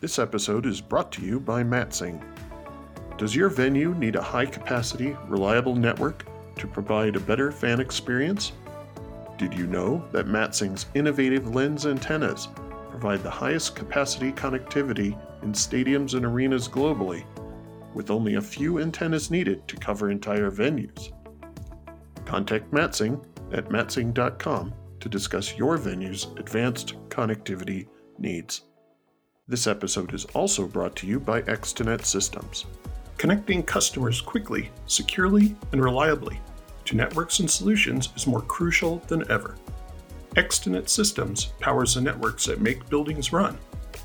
This episode is brought to you by Matsing. Does your venue need a high capacity, reliable network to provide a better fan experience? Did you know that Matsing's innovative lens antennas provide the highest capacity connectivity in stadiums and arenas globally, with only a few antennas needed to cover entire venues? Contact Matsing at matsing.com to discuss your venue's advanced connectivity needs. This episode is also brought to you by Extenet Systems, connecting customers quickly, securely, and reliably to networks and solutions is more crucial than ever. Extenet Systems powers the networks that make buildings run,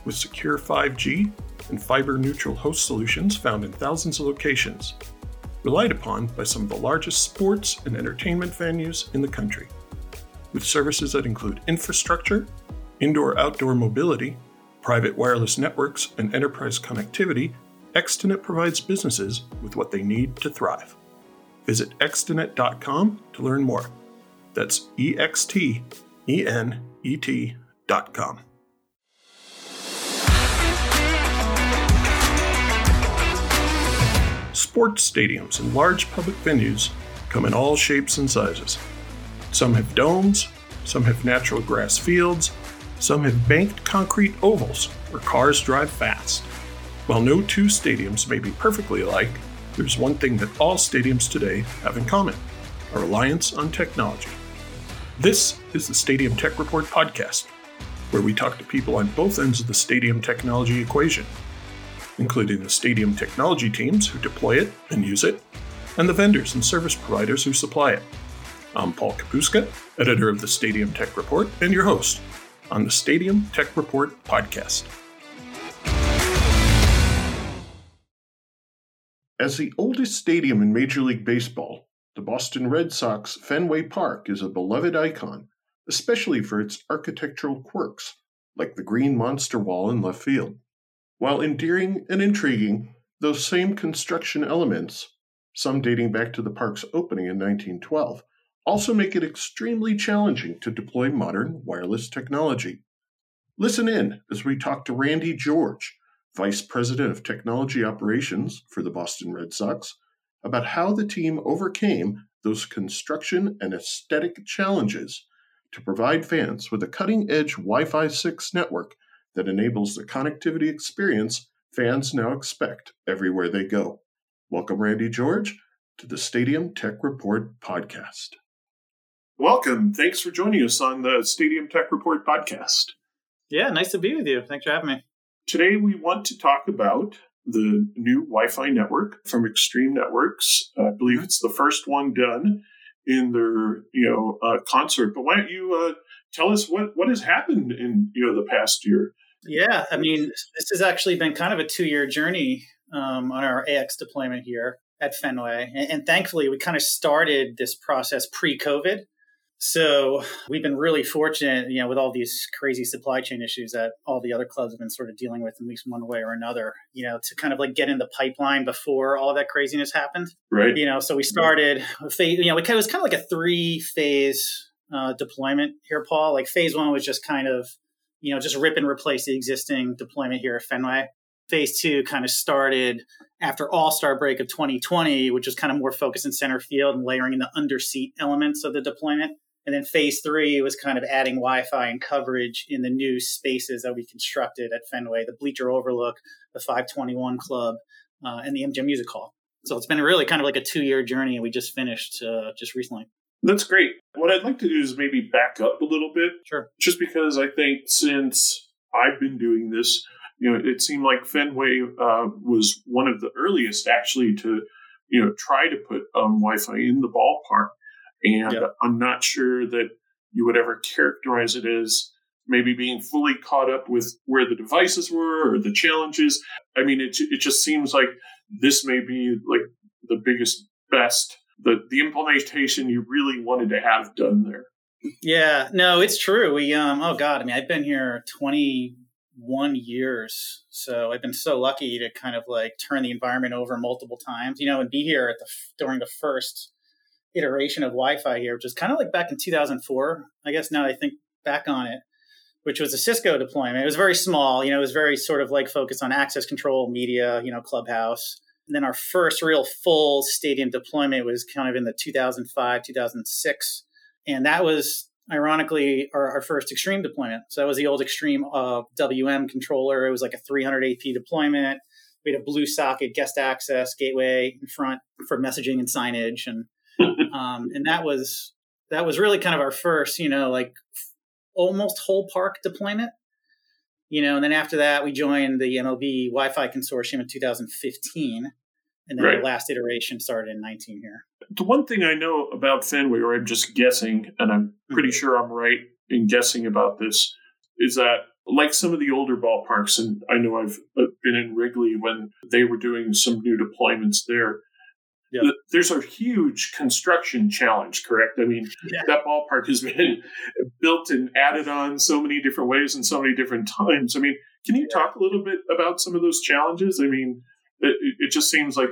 with secure 5G and fiber neutral host solutions found in thousands of locations, relied upon by some of the largest sports and entertainment venues in the country. With services that include infrastructure, indoor outdoor mobility, private wireless networks, and enterprise connectivity, Extenet provides businesses with what they need to thrive. Visit extenet.com to learn more. That's E X T E N E T.com. Sports stadiums and large public venues come in all shapes and sizes. Some have domes, some have natural grass fields, some have banked concrete ovals where cars drive fast. While no two stadiums may be perfectly alike, there's one thing that all stadiums today have in common a reliance on technology. This is the Stadium Tech Report podcast, where we talk to people on both ends of the stadium technology equation, including the stadium technology teams who deploy it and use it, and the vendors and service providers who supply it. I'm Paul Kapustka, editor of the Stadium Tech Report, and your host on the Stadium Tech Report podcast. As the oldest stadium in Major League Baseball, the Boston Red Sox Fenway Park is a beloved icon, especially for its architectural quirks, like the green monster wall in left field. While endearing and intriguing, those same construction elements, some dating back to the park's opening in 1912, also make it extremely challenging to deploy modern wireless technology. Listen in as we talk to Randy George, Vice President of Technology Operations for the Boston Red Sox, about how the team overcame those construction and aesthetic challenges to provide fans with a cutting edge Wi Fi 6 network that enables the connectivity experience fans now expect everywhere they go. Welcome, Randy George, to the Stadium Tech Report podcast. Welcome. Thanks for joining us on the Stadium Tech Report podcast. Yeah, nice to be with you. Thanks for having me. Today, we want to talk about the new Wi Fi network from Extreme Networks. I believe it's the first one done in their you know uh, concert. But why don't you uh, tell us what, what has happened in you know the past year? Yeah, I mean, this has actually been kind of a two year journey um, on our AX deployment here at Fenway. And, and, thankfully, we kind of started this process pre COVID. So we've been really fortunate, you know, with all these crazy supply chain issues that all the other clubs have been sort of dealing with in at least one way or another, you know, to kind of like get in the pipeline before all that craziness happened. Right. You know, so we started, phase, you know, it was kind of like a three phase uh, deployment here, Paul. Like phase one was just kind of, you know, just rip and replace the existing deployment here at Fenway. Phase two kind of started after All Star break of 2020, which was kind of more focused in center field and layering in the under seat elements of the deployment. And then phase three was kind of adding Wi Fi and coverage in the new spaces that we constructed at Fenway, the Bleacher Overlook, the 521 Club, uh, and the MGM Music Hall. So it's been really kind of like a two year journey. And we just finished uh, just recently. That's great. What I'd like to do is maybe back up a little bit. Sure. Just because I think since I've been doing this, you know, it seemed like Fenway uh, was one of the earliest actually to, you know, try to put um, Wi Fi in the ballpark. And yep. I'm not sure that you would ever characterize it as maybe being fully caught up with where the devices were or the challenges. I mean, it, it just seems like this may be like the biggest, best, the, the implementation you really wanted to have done there. Yeah, no, it's true. We, um, oh God, I mean, I've been here 21 years. So I've been so lucky to kind of like turn the environment over multiple times, you know, and be here at the, during the first iteration of Wi-Fi here, which is kind of like back in 2004. I guess now I think back on it. which was a Cisco deployment. It was very small, you know, it was very sort of like focused on access control, media, you know, clubhouse. And then our first real full stadium deployment was kind of in the 2005, 2006. And that was ironically our, our first extreme deployment. So that was the old extreme uh, WM controller. It was like a 300 AP deployment. We had a Bluesocket guest access gateway in front for messaging and signage. And, um, and that was, that was really kind of our first, you know, like almost whole park deployment. You know, and then after that, we joined the MLB Wi-Fi consortium in 2015, and then right. the last iteration started in 19 here. The one thing I know about Fenway, or I'm just guessing, and I'm pretty mm-hmm. sure I'm right in guessing about this, is that like some of the older ballparks, and I know I've uh, been in Wrigley when they were doing some new deployments there. Yep. There's a huge construction challenge, correct? I mean, yeah. that ballpark has been built and added on so many different ways and so many different times. I mean, can you yeah. talk a little bit about some of those challenges? I mean, it, it just seems like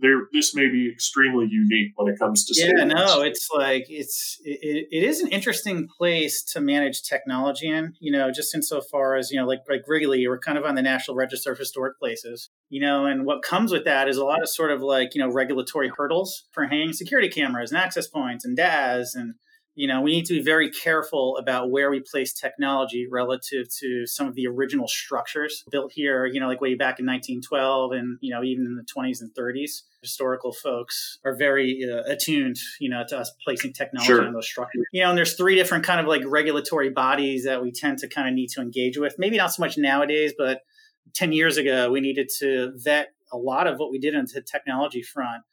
there this may be extremely unique when it comes to yeah no it's like it's it, it is an interesting place to manage technology in you know just insofar as you know like like wrigley we're kind of on the national register of historic places you know and what comes with that is a lot of sort of like you know regulatory hurdles for hanging security cameras and access points and DAS and you know, we need to be very careful about where we place technology relative to some of the original structures built here, you know, like way back in 1912 and, you know, even in the 20s and 30s. Historical folks are very uh, attuned, you know, to us placing technology sure. on those structures. You know, and there's three different kind of like regulatory bodies that we tend to kind of need to engage with. Maybe not so much nowadays, but 10 years ago, we needed to vet a lot of what we did on the technology front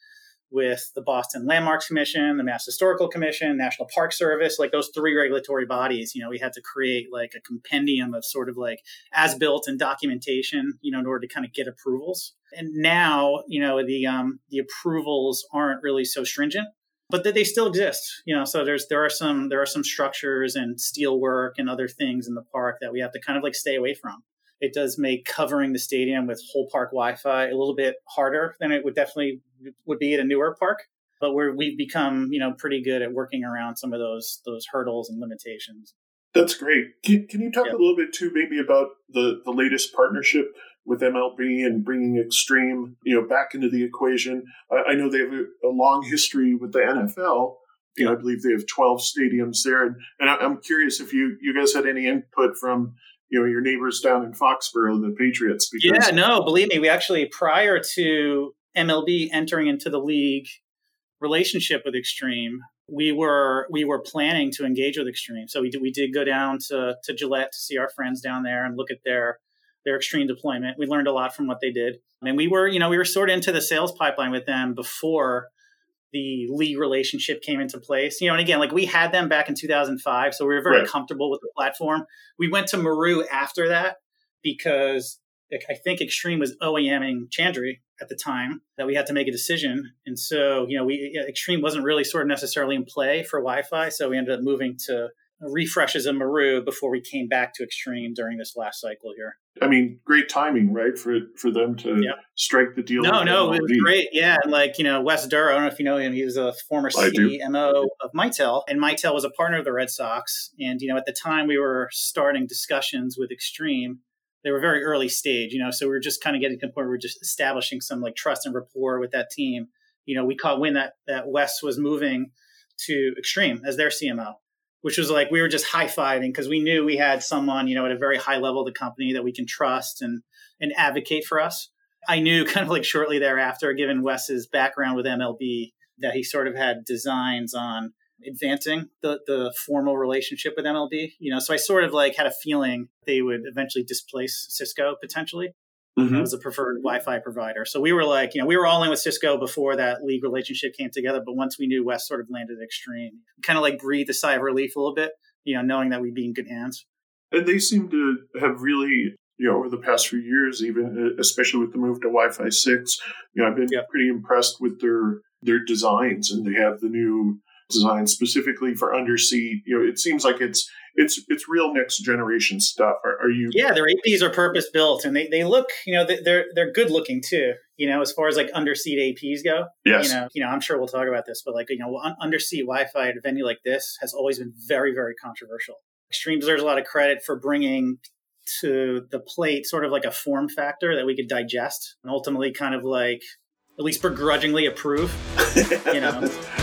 with the Boston Landmarks Commission, the Mass Historical Commission, National Park Service, like those three regulatory bodies, you know, we had to create like a compendium of sort of like as built and documentation, you know, in order to kind of get approvals. And now, you know, the um, the approvals aren't really so stringent, but that they still exist. You know, so there's there are some there are some structures and steel work and other things in the park that we have to kind of like stay away from it does make covering the stadium with whole park Wi-Fi a little bit harder than it would definitely would be at a newer park. But we're we've become you know pretty good at working around some of those those hurdles and limitations. That's great. Can, can you talk yep. a little bit too, maybe about the the latest partnership with MLB and bringing Extreme, you know, back into the equation? I, I know they have a, a, long history with the NFL. You know, I believe they have 12 stadiums there, and, and I, I'm curious if you you guys had any input from you know your neighbors down in Foxborough, the Patriots. Because- yeah, no, believe me, we actually prior to MLB entering into the league relationship with Extreme, we were we were planning to engage with Extreme. So we did, we did go down to to Gillette to see our friends down there and look at their their extreme deployment. We learned a lot from what they did, and we were you know we were sort of into the sales pipeline with them before the league relationship came into place. You know, and again, like we had them back in 2005, so we were very right. comfortable with the platform. We went to Meru after that because I think Extreme was OEMing Chantry at the time that we had to make a decision, and so you know, we Extreme wasn't really sort of necessarily in play for Wi-Fi, so we ended up moving to refreshes in Meru before we came back to Extreme during this last cycle here. I mean, great timing, right, for for them to strike the deal. No, no, it was great. Yeah, like you know, Wes Durow. I don't know if you know him. He was a former CMO of Mitel, and Mitel was a partner of the Red Sox. And you know, at the time we were starting discussions with Extreme. They were very early stage, you know, so we were just kind of getting to the point where we are just establishing some like trust and rapport with that team. You know, we caught wind that that Wes was moving to Extreme as their CMO which was like we were just high fiving because we knew we had someone, you know, at a very high level of the company that we can trust and and advocate for us. I knew kind of like shortly thereafter, given Wes's background with MLB, that he sort of had designs on advancing the the formal relationship with MLB. You know, so I sort of like had a feeling they would eventually displace Cisco potentially mm-hmm. as a preferred Wi-Fi provider. So we were like, you know, we were all in with Cisco before that league relationship came together. But once we knew Wes sort of landed Extreme, kind of like breathed a sigh of relief a little bit, you know, knowing that we'd be in good hands. And they seem to have really, you know, over the past few years, even uh, especially with the move to Wi-Fi six, you know, I've been yep. pretty impressed with their their designs, and they have the new design specifically for underseat. You know, it seems like it's it's it's real next generation stuff. Are, are you? Yeah, their APs are purpose built, and they, they look you know they're they're good looking too. You know, as far as like underseat APs go. Yes. You know, you know, I'm sure we'll talk about this, but like you know, underseat Wi-Fi at a venue like this has always been very very controversial. Extreme deserves a lot of credit for bringing to the plate sort of like a form factor that we could digest and ultimately kind of like at least begrudgingly approve. you know.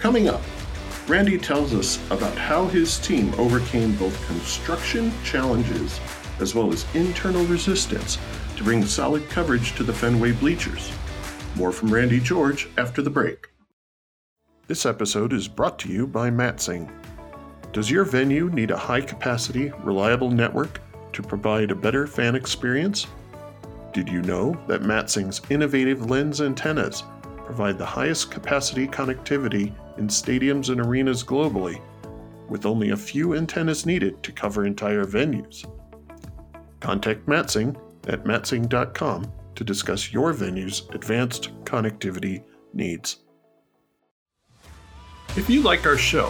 Coming up, Randy tells us about how his team overcame both construction challenges as well as internal resistance to bring solid coverage to the Fenway bleachers. More from Randy George after the break. This episode is brought to you by Matsing. Does your venue need a high capacity, reliable network to provide a better fan experience? Did you know that Matsing's innovative lens antennas provide the highest capacity connectivity in stadiums and arenas globally, with only a few antennas needed to cover entire venues? Contact Matsing at matsing.com to discuss your venue's advanced connectivity needs. If you like our show,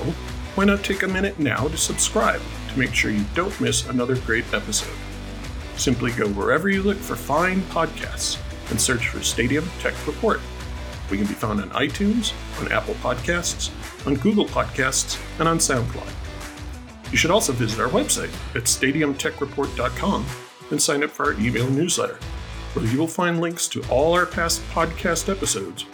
why not take a minute now to subscribe to make sure you don't miss another great episode? Simply go wherever you look for fine podcasts and search for Stadium Tech Report. We can be found on iTunes, on Apple Podcasts, on Google Podcasts, and on SoundCloud. You should also visit our website at stadiumtechreport.com and sign up for our email newsletter, where you will find links to all our past podcast episodes,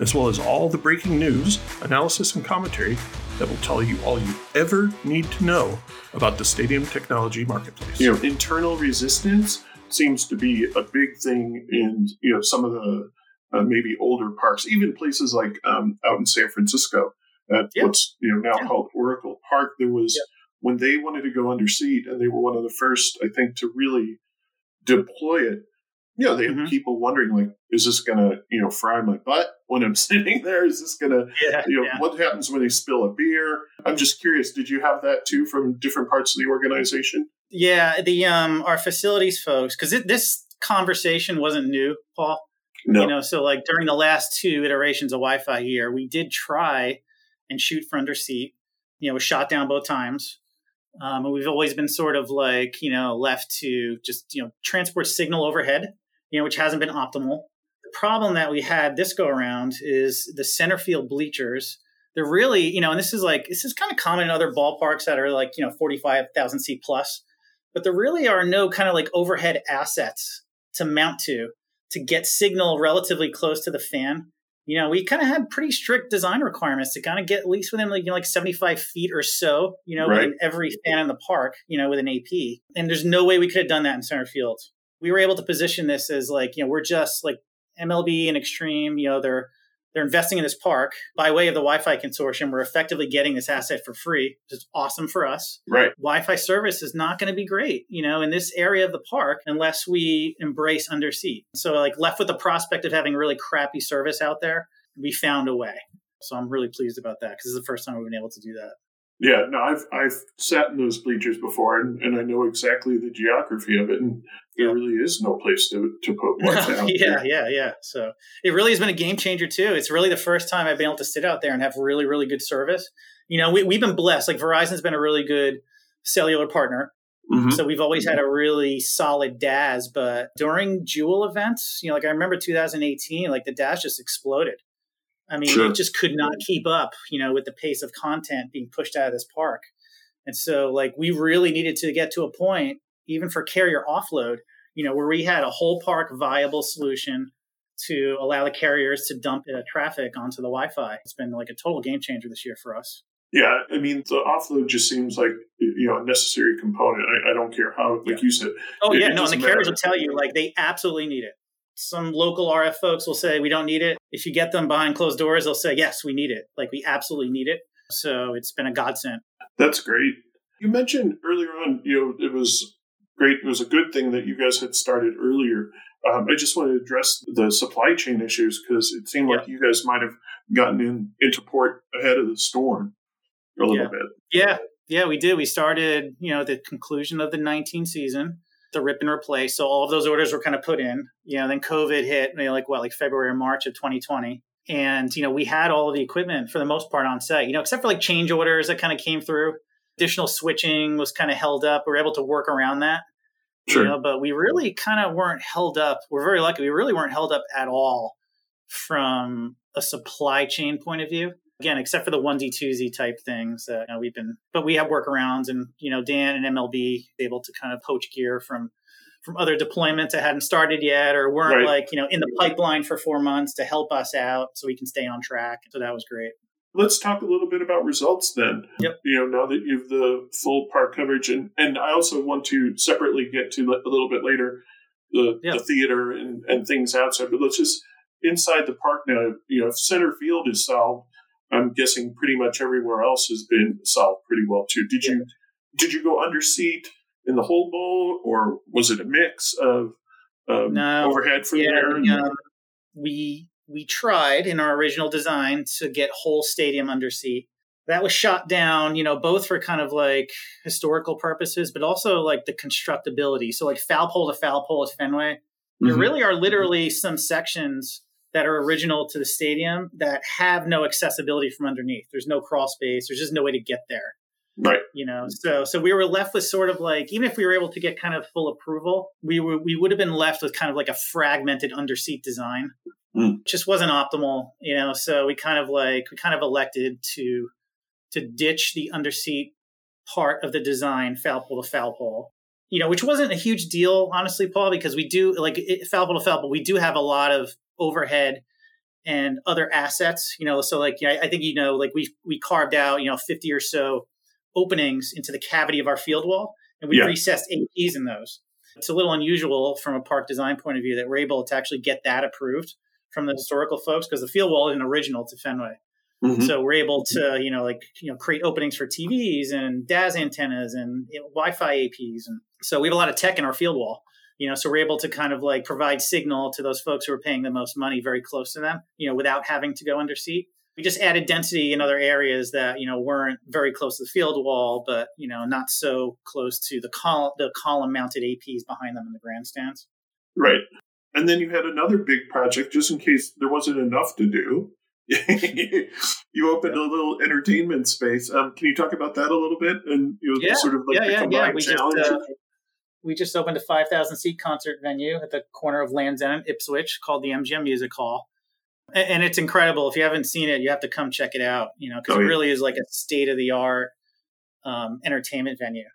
as well as all the breaking news, analysis, and commentary that will tell you all you ever need to know about the stadium technology marketplace. You know, internal resistance seems to be a big thing in you know some of the uh, maybe older parks, even places like um, out in San Francisco at yep. what's you know now yep. called Oracle Park. There was yep. when they wanted to go under seat, and they were one of the first, I think, to really deploy it you know, they mm-hmm. have people wondering, like, is this going to, you know, fry my butt when I'm sitting there? Is this going to, yeah, you know, yeah. what happens when they spill a beer? I'm just curious. Did you have that too from different parts of the organization? Yeah, the um our facilities folks, because this conversation wasn't new, Paul. No. You know, so like during the last two iterations of Wi-Fi here, we did try and shoot for under seat. You know, was shot down both times. Um, and we've always been sort of like, you know, left to just, you know, transport signal overhead you know, which hasn't been optimal. The problem that we had this go around is the center field bleachers. They're really, you know, and this is like this is kind of common in other ballparks that are like, you know, 45,000 seat plus, but there really are no kind of like overhead assets to mount to to get signal relatively close to the fan. You know, we kind of had pretty strict design requirements to kind of get at least within like you know like 75 feet or so, you know, right. within every fan in the park, you know, with an AP. And there's no way we could have done that in center field we were able to position this as like you know we're just like MLB and Extreme. You know they're they're investing in this park by way of the Wi-Fi consortium. We're effectively getting this asset for free, which is awesome for us. Right. Wi-Fi service is not going to be great, you know, in this area of the park unless we embrace under seat. So like left with the prospect of having really crappy service out there, we found a way. So I'm really pleased about that because it's the first time we've been able to do that. Yeah, no, I've I've sat in those bleachers before, and, and I know exactly the geography of it, and there really is no place to to put one. Down. yeah, yeah, yeah. So it really has been a game changer too. It's really the first time I've been able to sit out there and have really, really good service. You know, we we've been blessed. Like Verizon's been a really good cellular partner. Mm-hmm. So we've always had a really solid DAS, but during Jewel events, you know, like I remember 2018, like the DAS just exploded. I mean, sure. it just could not keep up, you know, with the pace of content being pushed out of this park. And so, like, we really needed to get to a point, even for carrier offload, you know, where we had a whole park viable solution to allow the carriers to dump uh, traffic onto the Wi-Fi. It's been like a total game changer this year for us. Yeah, I mean, the offload just seems like you know a necessary component. I, I don't care how, like yeah. you said. Oh it, yeah, it no, and the carriers will tell you like they absolutely need it some local RF folks will say we don't need it. If you get them behind closed doors, they'll say yes, we need it. Like we absolutely need it. So it's been a godsend. That's great. You mentioned earlier on, you know, it was great. It was a good thing that you guys had started earlier. Um, I just want to address the supply chain issues because it seemed like you guys might have gotten in into port ahead of the storm a little yeah. bit. Yeah, yeah, we did. We started, you know, the conclusion of the 19 season the rip and replace. So all of those orders were kind of put in. You know, then COVID hit, you know, like what, like February or March of 2020. And, you know, we had all of the equipment for the most part on site, you know, except for like change orders that kind of came through. Additional switching was kind of held up. We were able to work around that. Sure. You know, but we really kind of weren't held up. We're very lucky. We really weren't held up at all from a supply chain point of view. Again, except for the onesie twosie type things that you know, we've been, but we have workarounds, and you know, Dan and MLB able to kind of poach gear from from other deployments that hadn't started yet or weren't right. like you know in the pipeline for four months to help us out so we can stay on track. So that was great. Let's talk a little bit about results then. Yep. You know, now that you've the full park coverage, and and I also want to separately get to a little bit later the, yep. the theater and, and things outside. But let's just inside the park now. You know, if center field is solved, I'm guessing pretty much everywhere else has been solved pretty well too. Did you did you go under seat in the whole bowl, or was it a mix of um, no, overhead from yeah, there? We, um, we we tried in our original design to get whole stadium under seat. That was shot down, you know, both for kind of like historical purposes, but also like the constructability. So like foul pole to foul pole at Fenway, mm-hmm. there really are literally some sections that are original to the stadium that have no accessibility from underneath. There's no crawl space. There's just no way to get there. Right. You know, so so we were left with sort of like even if we were able to get kind of full approval, we were we would have been left with kind of like a fragmented underseat design. Mm. Just wasn't optimal, you know. So we kind of like we kind of elected to to ditch the underseat part of the design, foul pole to foul pole. You know, which wasn't a huge deal, honestly, Paul, because we do like it, foul pole to foul pole. We do have a lot of overhead and other assets. You know, so like I think you know, like we we carved out you know fifty or so openings into the cavity of our field wall, and we yeah. recessed APs in those. It's a little unusual from a park design point of view that we're able to actually get that approved from the historical folks because the field wall isn't original to Fenway. Mm-hmm. So we're able to, you know, like you know, create openings for TVs and DAS antennas and you know, Wi-Fi APs, and so we have a lot of tech in our field wall. You know, so we're able to kind of like provide signal to those folks who are paying the most money very close to them. You know, without having to go under seat we just added density in other areas that you know weren't very close to the field wall, but you know not so close to the col- the column mounted APs behind them in the grandstands. Right, and then you had another big project just in case there wasn't enough to do. you opened a little entertainment space. Um, can you talk about that a little bit? And you know, yeah, sort of like yeah, the yeah, yeah. Challenge. Just, uh, we just opened a 5,000 seat concert venue at the corner of Lansdowne and Ipswich called the MGM Music Hall and it's incredible. If you haven't seen it, you have to come check it out. You know, because oh, yeah. it really is like a state of the art um, entertainment venue.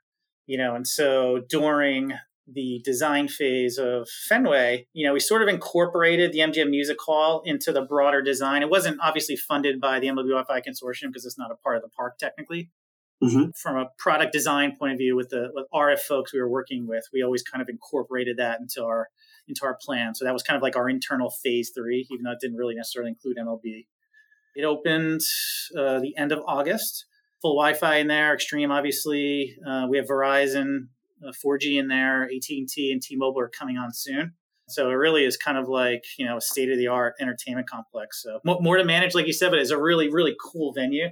You know, and so during the design phase of Fenway, you know, we sort of incorporated the MGM Music Hall into the broader design. It wasn't obviously funded by the MLB Wi-Fi consortium because it's not a part of the park technically. Mm-hmm. From a product design point of view, with the with RF folks we were working with, we always kind of incorporated that into our into our plan. So that was kind of like our internal phase three, even though it didn't really necessarily include MLB. It opened uh, the end of August. Full Wi-Fi in there, Extreme obviously. Uh, we have Verizon, uh, 4G in there. AT&T and T-Mobile are coming on soon. So it really is kind of like you know a state of the art entertainment complex. So more to manage, like you said, but it's a really really cool venue.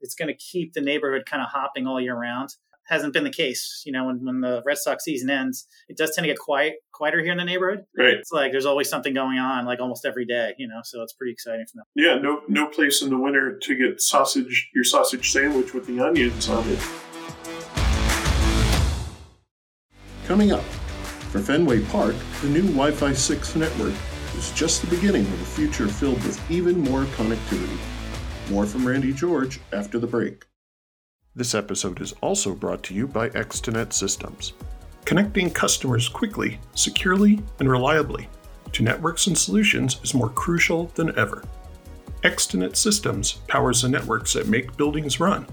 It's going to keep the neighborhood kind of hopping all year round hasn't been the case. You know, when, when the Red Sox season ends, it does tend to get quiet, quieter here in the neighborhood. Right. It's like there's always something going on, like almost every day. You know, so it's pretty exciting for them. Yeah. No, no place in the winter to get sausage, your sausage sandwich with the onions on it. Coming up, for Fenway Park, the new Wi Fi 6 network is just the beginning of a future filled with even more connectivity. More from Randy George after the break. This episode is also brought to you by Extenet Systems, connecting customers quickly, securely, and reliably to networks and solutions is more crucial than ever. Extenet Systems powers the networks that make buildings run,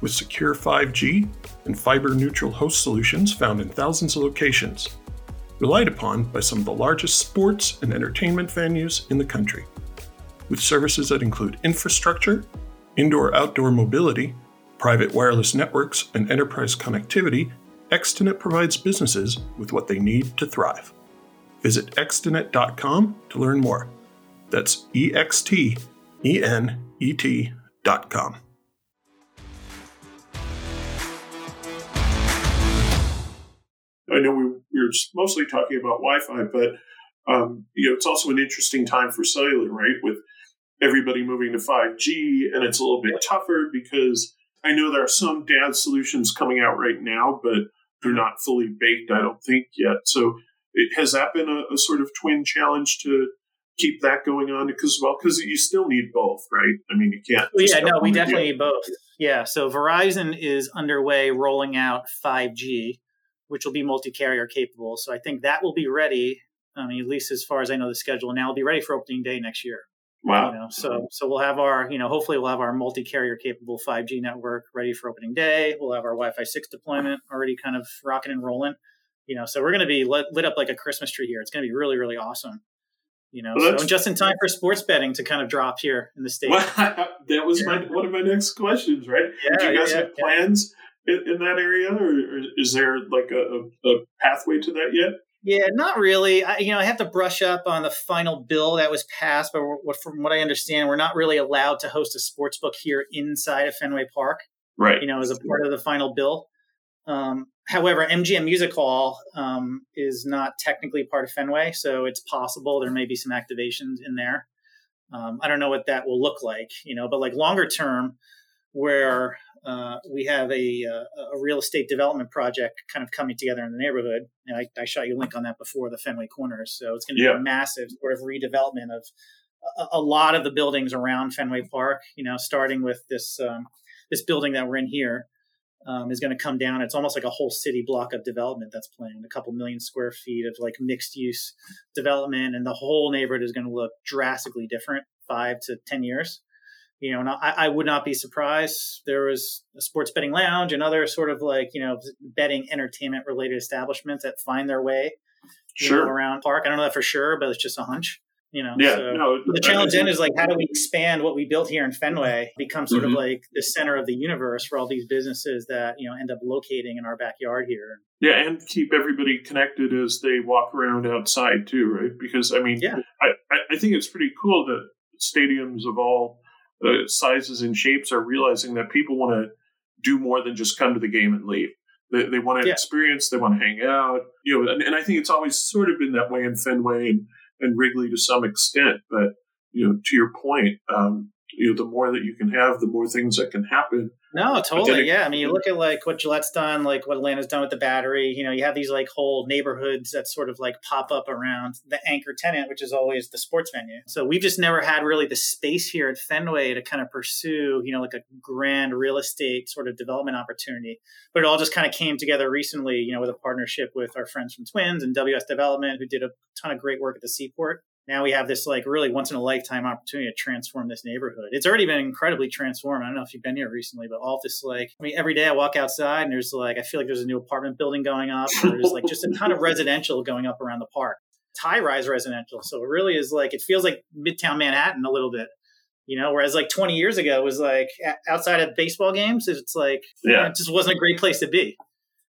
with secure 5G and fiber neutral host solutions found in thousands of locations, relied upon by some of the largest sports and entertainment venues in the country. With services that include infrastructure, indoor outdoor mobility, private wireless networks, and enterprise connectivity, Extenet provides businesses with what they need to thrive. Visit extenet.com to learn more. That's E X T E N E T.com. I know we, we were mostly talking about Wi Fi, but um, you know, it's also an interesting time for cellular, right? With everybody moving to 5G, and it's a little bit tougher because I know there are some DAS solutions coming out right now, but they're not fully baked, I don't think yet. So it, has that been a, a, sort of twin challenge to keep that going on as well? Because you still need both, right? I mean, you can't. Well, yeah, no, we definitely need both. Yeah, so Verizon is underway rolling out 5G, which will be multi-carrier capable. So I think that will be ready. I mean, at least as far as I know the schedule now, will be ready for opening day next year. Wow. You know, so so we'll have our, you know, hopefully we'll have our multi-carrier capable 5G network ready for opening day. We'll have our Wi-Fi 6 deployment already kind of rocking and rolling. You know, so we're going to be lit, lit up like a Christmas tree here. It's going to be really, really awesome. You know, well, so just in time for sports betting to kind of drop here in the state. Well, that was my one of my next questions, right? Yeah, Do you guys yeah, have plans in, in, that area, or, or, is there like a, a pathway to that yet? Yeah, not really. I, you know, I have to brush up on the final bill that was passed, but from what I understand, we're not really allowed to host a sports book here inside of Fenway Park. Right. You know, as a part of the final bill. Um, however, MGM Music Hall um, is not technically part of Fenway, so it's possible there may be some activations in there. Um, I don't know what that will look like, you know, but like longer term, where uh, we have a, uh, a, real estate development project kind of coming together in the neighborhood. And I, I shot you a link on that before the Fenway Corners. So it's going to be a massive sort of redevelopment of a, a, lot of the buildings around Fenway Park. You know, starting with this um, this building that we're in here um, is going to come down. It's almost like a whole city block of development that's planned, a couple million square feet of like mixed use development, and the whole neighborhood is going to look drastically different five to ten years you know, and I, I, would not be surprised. There was a sports betting lounge and other sort of like, you know, betting entertainment related establishments that find their way sure. know, around park. I don't know that for sure, but it's just a hunch you know yeah so no, the challenge then is like how do we expand what we built here in fenway become sort mm-hmm. of like the center of the universe for all these businesses that you know end up locating in our backyard here yeah and keep everybody connected as they walk around outside too right because i mean yeah. I, I think it's pretty cool that stadiums of all uh, sizes and shapes are realizing that people want to do more than just come to the game and leave they, they want to yeah. experience they want to hang out you know and, and i think it's always sort of been that way in fenway and and Wrigley to some extent. But you know, to your point, um, you know, the more that you can have, the more things that can happen. No, totally. It, yeah. I mean, you look at like what Gillette's done, like what Atlanta's done with the battery. You know, you have these like whole neighborhoods that sort of like pop up around the anchor tenant, which is always the sports venue. So we've just never had really the space here at Fenway to kind of pursue, you know, like a grand real estate sort of development opportunity. But it all just kind of came together recently, you know, with a partnership with our friends from Twins and WS Development, who did a ton of great work at the Seaport now we have this like really once in a lifetime opportunity to transform this neighborhood. It's already been incredibly transformed. I don't know if you've been here recently, but all this like I mean every day I walk outside and there's like I feel like there's a new apartment building going up. There's like just a ton of residential going up around the park. It's high rise residential. So it really is like it feels like Midtown Manhattan a little bit. You know, whereas like 20 years ago it was like outside of baseball games, it's like yeah. it just wasn't a great place to be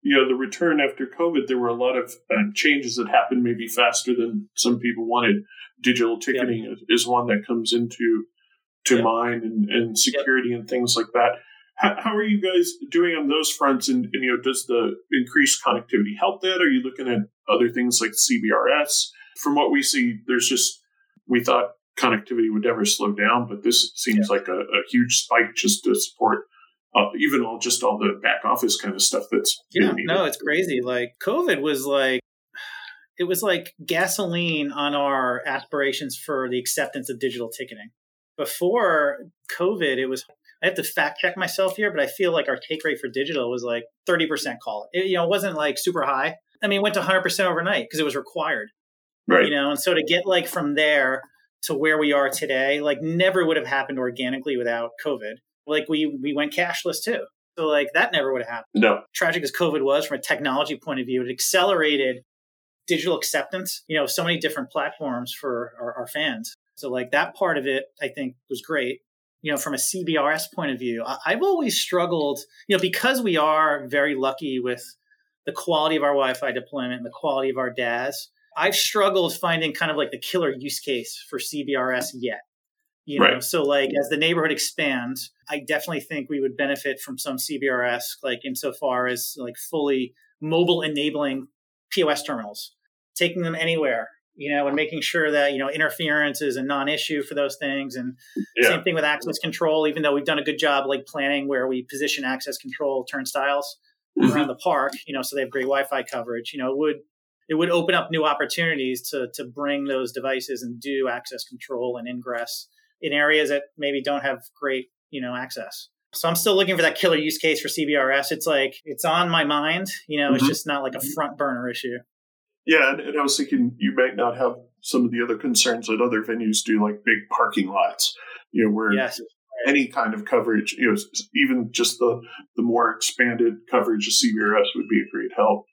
you know the return after COVID, there were a lot of uh, changes that happened maybe faster than some people wanted. Digital ticketing yep. is, one that comes into to yep. mind, and, and security yep. and things like that. How, how, are you guys doing on those fronts? And, and, you know, does the increased connectivity help that? Are you looking at other things like CBRS? From what we see, there's just we thought connectivity would never slow down, but this seems like a, a huge spike just to support uh, even all just all the back office kind of stuff that's yeah no it's crazy. Like covid was like it was like gasoline on our aspirations for the acceptance of digital ticketing. Before covid it was i have to fact check myself here but i feel like our take rate for digital was like 30% call. It, you know it wasn't like super high. I mean it went to 100% overnight because it was required. Right. You know and so to get like from there to where we are today like never would have happened organically without covid like we we went cashless too. So like that never would have happened. No. Tragic as COVID was from a technology point of view, it accelerated digital acceptance, you know, so many different platforms for our, our fans. So like that part of it, I think was great. You know, from a CBRS point of view, I, I've always struggled, you know, because we are very lucky with the quality of our Wi-Fi deployment and the quality of our DAS. I've struggled finding kind of like the killer use case for CBRS yet. You know, right. so like as the neighborhood expands, I definitely think we would benefit from some CBRS, like insofar as like fully mobile enabling POS terminals, taking them anywhere, you know, and making sure that, you know, interference is a non-issue for those things. And yeah. same thing with access control, even though we've done a good job like planning where we position access control turnstiles mm-hmm. around the park, you know, so they have great Wi-Fi coverage, you know, it would it would open up new opportunities to to bring those devices and do access control and ingress in areas that maybe don't have great you know access. So I'm still looking for that killer use case for CBRS. It's like it's on my mind. You know, mm-hmm. it's just not like a front burner issue. Yeah, and, and, I was thinking you might not have some of the other concerns that other venues do, like big parking lots. You know, where yes. any kind of coverage, you know, even just the the more expanded coverage of CBRS would be a great help.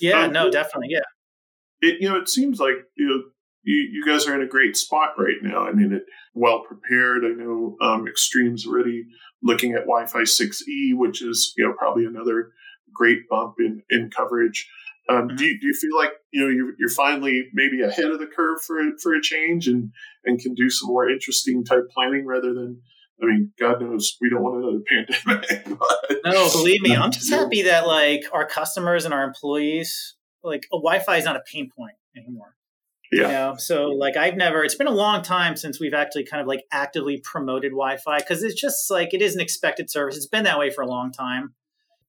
Yeah, um, no, definitely, yeah. It you know, it seems like you know you, you guys are in a great spot right now. I mean, it well prepared. I know um, Extreme's already looking at Wi-Fi 6E, which is you know probably another great bump in in coverage. Um, mm-hmm. do, you, do you feel like you know you're, you're finally maybe ahead of the curve for for a change and and can do some more interesting type planning rather than I mean, God knows we don't want another pandemic. But, no, believe me, I'm just happy that like our customers and our employees, like Wi-Fi is not a pain point anymore. Yeah. You know? So like I've never it's been a long time since we've actually kind of like actively promoted Wi-Fi because it's just like it is an expected service. It's been that way for a long time.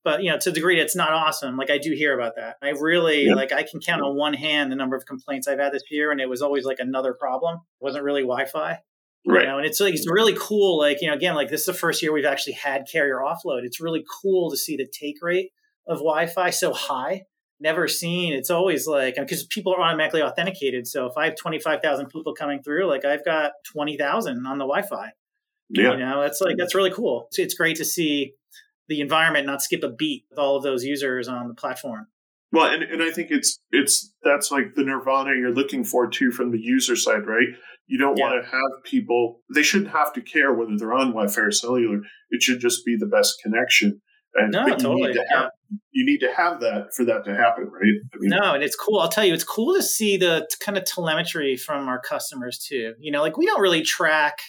But you know, to the degree it's not awesome, like I do hear about that. I really yeah. like I can count on one hand the number of complaints I've had this year, and it was always like another problem. It wasn't really Wi-Fi. Right. You know, and it's like it's really cool. Like, you know, again, like this is the first year we've actually had carrier offload. It's really cool to see the take rate of Wi-Fi so high never seen. It's always like because people are automatically authenticated. So if I have twenty five thousand people coming through, like I've got twenty thousand on the Wi-Fi. Yeah, you know that's like that's really cool. So it's great to see the environment not skip a beat with all of those users on the platform. Well, and, and I think it's it's that's like the nirvana you're looking for too from the user side, right? You don't yeah. want to have people they shouldn't have to care whether they're on Wi-Fi or cellular. It should just be the best connection. And no, totally. Need have, you need to have that for that to happen, right? I mean, no, and it's cool. I'll tell you, it's cool to see the kind of telemetry from our customers too. You know, like we don't really track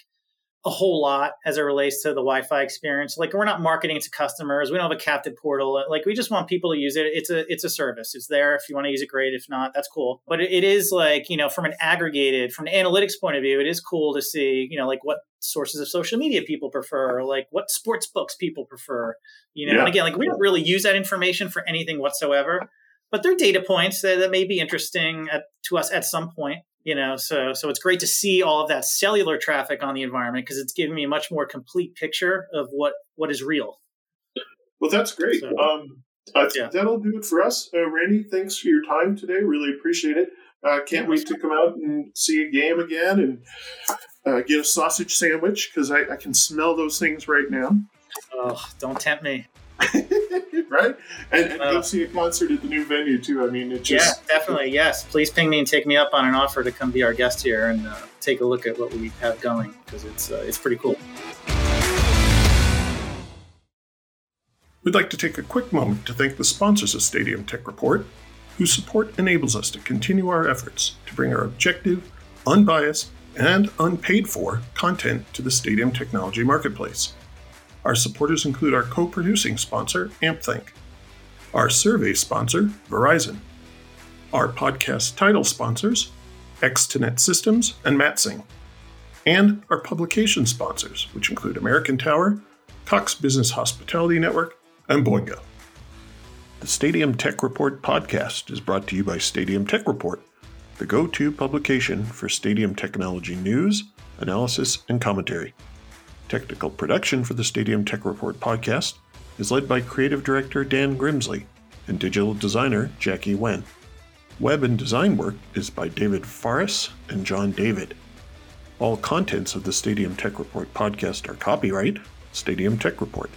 a whole lot as it relates to the Wi-Fi experience. Like we're not marketing to customers. We don't have a captive portal. Like we just want people to use it. It's a it's a service. It's there. If you want to use it, great. If not, that's cool. But it, is like you know from an aggregated from an analytics point of view, it is cool to see you know like what sources of social media people prefer, like what sports books people prefer. You know, yeah. and again, like we don't really use that information for anything whatsoever. But they're data points that, that may be interesting at, to us at some point you know so so it's great to see all of that cellular traffic on the environment because it's giving me a much more complete picture of what what is real. Well that's great. So, um uh, yeah. that'll do it for us. Uh, randy thanks for your time today. Really appreciate it. Uh, can't wait to come out and see a game again and uh, get a sausage sandwich because I, I can smell those things right now. Oh don't tempt me right? And, and uh, go see a concert at the new venue too. I mean, it just yeah, definitely yes. Please ping me and take me up on an offer to come be our guest here and uh, take a look at what we have going because it's uh, it's pretty cool. We'd like to take a quick moment to thank the sponsors of Stadium Tech Report, whose support enables us to continue our efforts to bring our objective, unbiased, and unpaid for content to the stadium technology marketplace. Our supporters include our co producing sponsor, AmpThink, our survey sponsor, Verizon, our podcast title sponsors, Extenet Systems and Matsing, and our publication sponsors, which include American Tower, Cox Business Hospitality Network, and Boingo. The Stadium Tech Report podcast is brought to you by Stadium Tech Report, the go to publication for stadium technology news, analysis, and commentary. Technical production for the Stadium Tech Report podcast is led by creative director Dan Grimsley and digital designer Jackie Wen. Web and design work is by David Faris and John David. All contents of the Stadium Tech Report podcast are copyright Stadium Tech Report.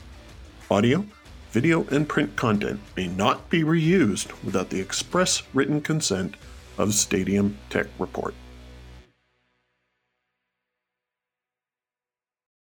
Audio, video, and print content may not be reused without the express written consent of Stadium Tech Report.